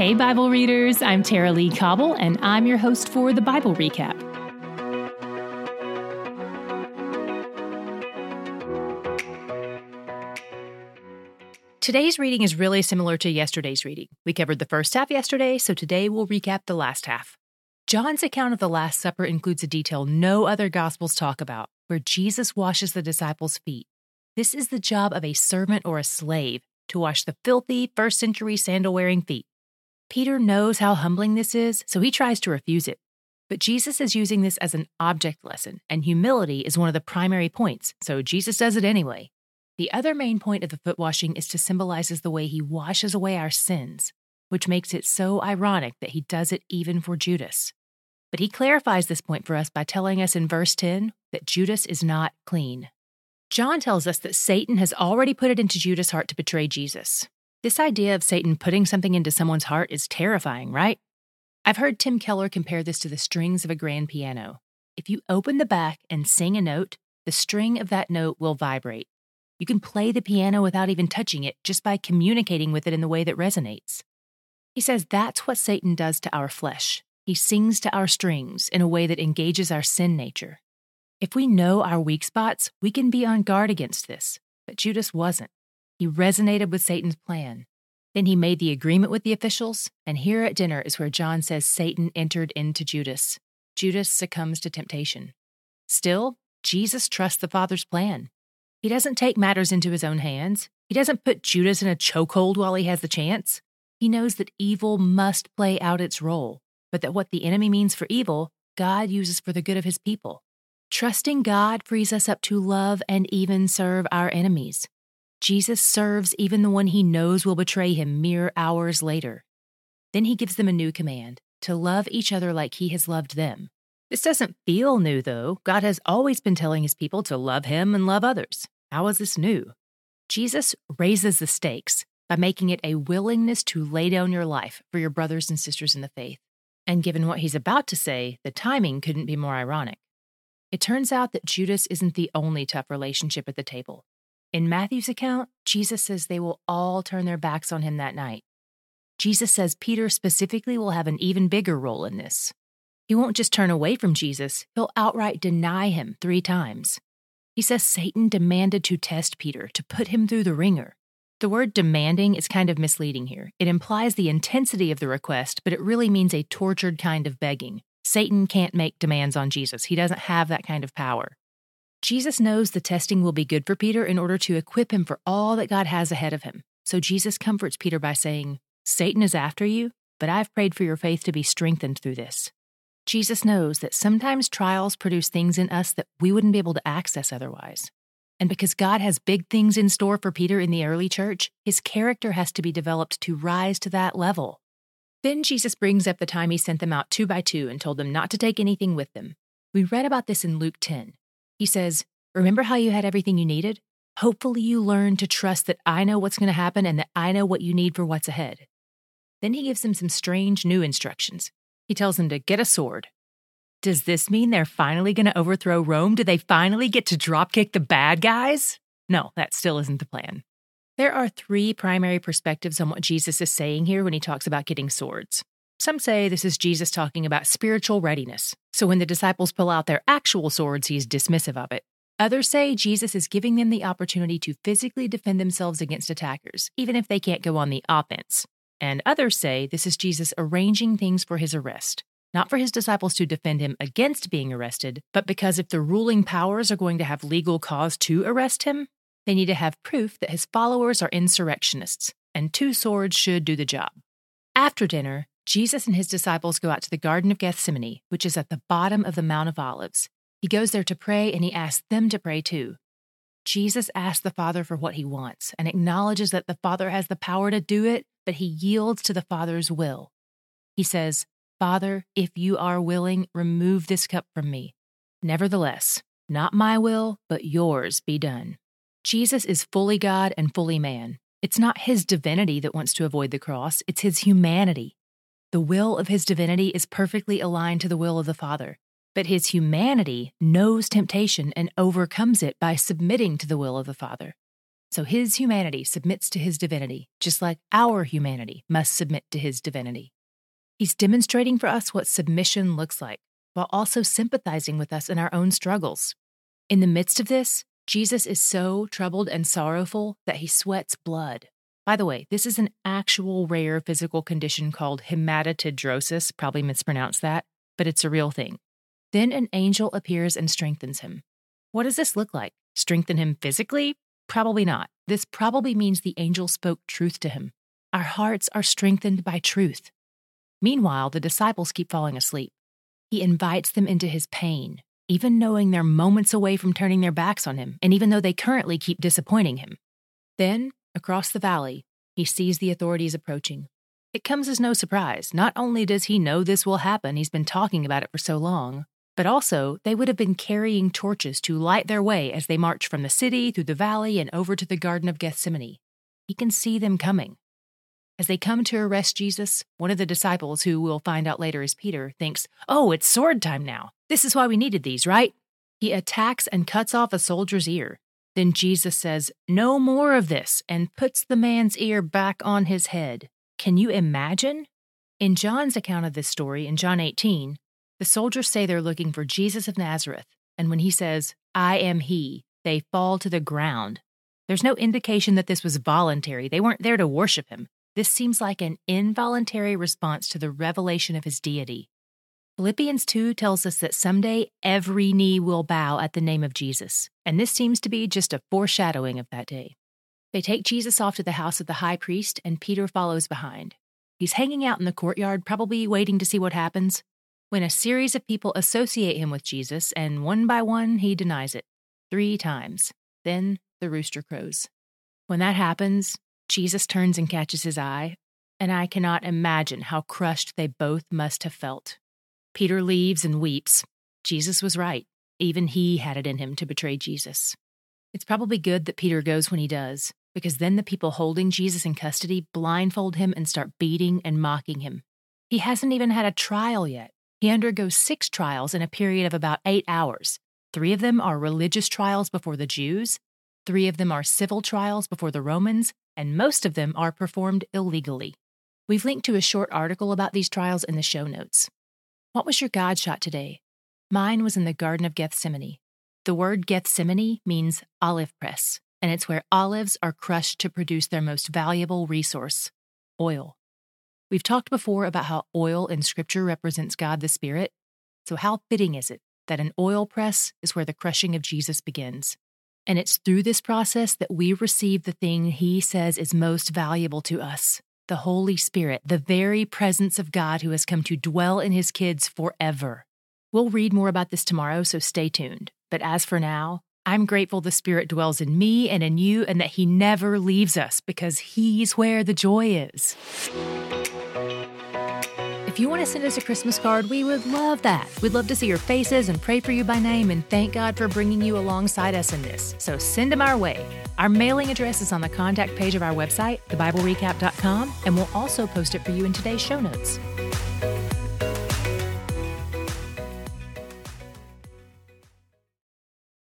Hey, Bible readers, I'm Tara-Leigh Cobble, and I'm your host for the Bible Recap. Today's reading is really similar to yesterday's reading. We covered the first half yesterday, so today we'll recap the last half. John's account of the Last Supper includes a detail no other Gospels talk about, where Jesus washes the disciples' feet. This is the job of a servant or a slave to wash the filthy first century sandal wearing feet. Peter knows how humbling this is, so he tries to refuse it. But Jesus is using this as an object lesson, and humility is one of the primary points, so Jesus does it anyway. The other main point of the foot washing is to symbolizes the way he washes away our sins, which makes it so ironic that he does it even for Judas. But he clarifies this point for us by telling us in verse 10 that Judas is not clean. John tells us that Satan has already put it into Judas' heart to betray Jesus. This idea of Satan putting something into someone's heart is terrifying, right? I've heard Tim Keller compare this to the strings of a grand piano. If you open the back and sing a note, the string of that note will vibrate. You can play the piano without even touching it just by communicating with it in the way that resonates. He says that's what Satan does to our flesh. He sings to our strings in a way that engages our sin nature. If we know our weak spots, we can be on guard against this. But Judas wasn't. He resonated with Satan's plan. Then he made the agreement with the officials, and here at dinner is where John says Satan entered into Judas. Judas succumbs to temptation. Still, Jesus trusts the Father's plan. He doesn't take matters into his own hands. He doesn't put Judas in a chokehold while he has the chance. He knows that evil must play out its role, but that what the enemy means for evil, God uses for the good of his people. Trusting God frees us up to love and even serve our enemies. Jesus serves even the one he knows will betray him mere hours later. Then he gives them a new command to love each other like he has loved them. This doesn't feel new, though. God has always been telling his people to love him and love others. How is this new? Jesus raises the stakes by making it a willingness to lay down your life for your brothers and sisters in the faith. And given what he's about to say, the timing couldn't be more ironic. It turns out that Judas isn't the only tough relationship at the table. In Matthew's account, Jesus says they will all turn their backs on him that night. Jesus says Peter specifically will have an even bigger role in this. He won't just turn away from Jesus, he'll outright deny him three times. He says Satan demanded to test Peter, to put him through the ringer. The word demanding is kind of misleading here. It implies the intensity of the request, but it really means a tortured kind of begging. Satan can't make demands on Jesus, he doesn't have that kind of power. Jesus knows the testing will be good for Peter in order to equip him for all that God has ahead of him. So Jesus comforts Peter by saying, Satan is after you, but I've prayed for your faith to be strengthened through this. Jesus knows that sometimes trials produce things in us that we wouldn't be able to access otherwise. And because God has big things in store for Peter in the early church, his character has to be developed to rise to that level. Then Jesus brings up the time he sent them out two by two and told them not to take anything with them. We read about this in Luke 10. He says, Remember how you had everything you needed? Hopefully, you learn to trust that I know what's going to happen and that I know what you need for what's ahead. Then he gives them some strange new instructions. He tells them to get a sword. Does this mean they're finally going to overthrow Rome? Do they finally get to dropkick the bad guys? No, that still isn't the plan. There are three primary perspectives on what Jesus is saying here when he talks about getting swords. Some say this is Jesus talking about spiritual readiness. So when the disciples pull out their actual swords, he's dismissive of it. Others say Jesus is giving them the opportunity to physically defend themselves against attackers, even if they can't go on the offense. And others say this is Jesus arranging things for his arrest, not for his disciples to defend him against being arrested, but because if the ruling powers are going to have legal cause to arrest him, they need to have proof that his followers are insurrectionists, and two swords should do the job. After dinner, Jesus and his disciples go out to the Garden of Gethsemane, which is at the bottom of the Mount of Olives. He goes there to pray and he asks them to pray too. Jesus asks the Father for what he wants and acknowledges that the Father has the power to do it, but he yields to the Father's will. He says, Father, if you are willing, remove this cup from me. Nevertheless, not my will, but yours be done. Jesus is fully God and fully man. It's not his divinity that wants to avoid the cross, it's his humanity. The will of his divinity is perfectly aligned to the will of the Father, but his humanity knows temptation and overcomes it by submitting to the will of the Father. So his humanity submits to his divinity, just like our humanity must submit to his divinity. He's demonstrating for us what submission looks like, while also sympathizing with us in our own struggles. In the midst of this, Jesus is so troubled and sorrowful that he sweats blood. By the way, this is an actual rare physical condition called hematidrosis, probably mispronounced that, but it's a real thing. Then an angel appears and strengthens him. What does this look like? Strengthen him physically? Probably not. This probably means the angel spoke truth to him. Our hearts are strengthened by truth. Meanwhile, the disciples keep falling asleep. He invites them into his pain, even knowing they're moments away from turning their backs on him, and even though they currently keep disappointing him. Then, across the valley, he sees the authorities approaching. It comes as no surprise. Not only does he know this will happen, he's been talking about it for so long, but also they would have been carrying torches to light their way as they march from the city through the valley and over to the Garden of Gethsemane. He can see them coming. As they come to arrest Jesus, one of the disciples, who we'll find out later is Peter, thinks, Oh, it's sword time now. This is why we needed these, right? He attacks and cuts off a soldier's ear. Then Jesus says, No more of this, and puts the man's ear back on his head. Can you imagine? In John's account of this story, in John 18, the soldiers say they're looking for Jesus of Nazareth, and when he says, I am he, they fall to the ground. There's no indication that this was voluntary. They weren't there to worship him. This seems like an involuntary response to the revelation of his deity. Philippians 2 tells us that someday every knee will bow at the name of Jesus, and this seems to be just a foreshadowing of that day. They take Jesus off to the house of the high priest, and Peter follows behind. He's hanging out in the courtyard, probably waiting to see what happens, when a series of people associate him with Jesus, and one by one he denies it three times. Then the rooster crows. When that happens, Jesus turns and catches his eye, and I cannot imagine how crushed they both must have felt. Peter leaves and weeps. Jesus was right. Even he had it in him to betray Jesus. It's probably good that Peter goes when he does, because then the people holding Jesus in custody blindfold him and start beating and mocking him. He hasn't even had a trial yet. He undergoes six trials in a period of about eight hours. Three of them are religious trials before the Jews, three of them are civil trials before the Romans, and most of them are performed illegally. We've linked to a short article about these trials in the show notes. What was your God shot today? Mine was in the Garden of Gethsemane. The word Gethsemane means olive press, and it's where olives are crushed to produce their most valuable resource oil. We've talked before about how oil in Scripture represents God the Spirit. So, how fitting is it that an oil press is where the crushing of Jesus begins? And it's through this process that we receive the thing He says is most valuable to us the Holy Spirit, the very presence of God who has come to dwell in His kids forever. We'll read more about this tomorrow, so stay tuned. But as for now, I'm grateful the Spirit dwells in me and in you and that He never leaves us because He's where the joy is. You want to send us a Christmas card, we would love that. We'd love to see your faces and pray for you by name and thank God for bringing you alongside us in this. So send them our way. Our mailing address is on the contact page of our website, thebiblerecap.com, and we'll also post it for you in today's show notes.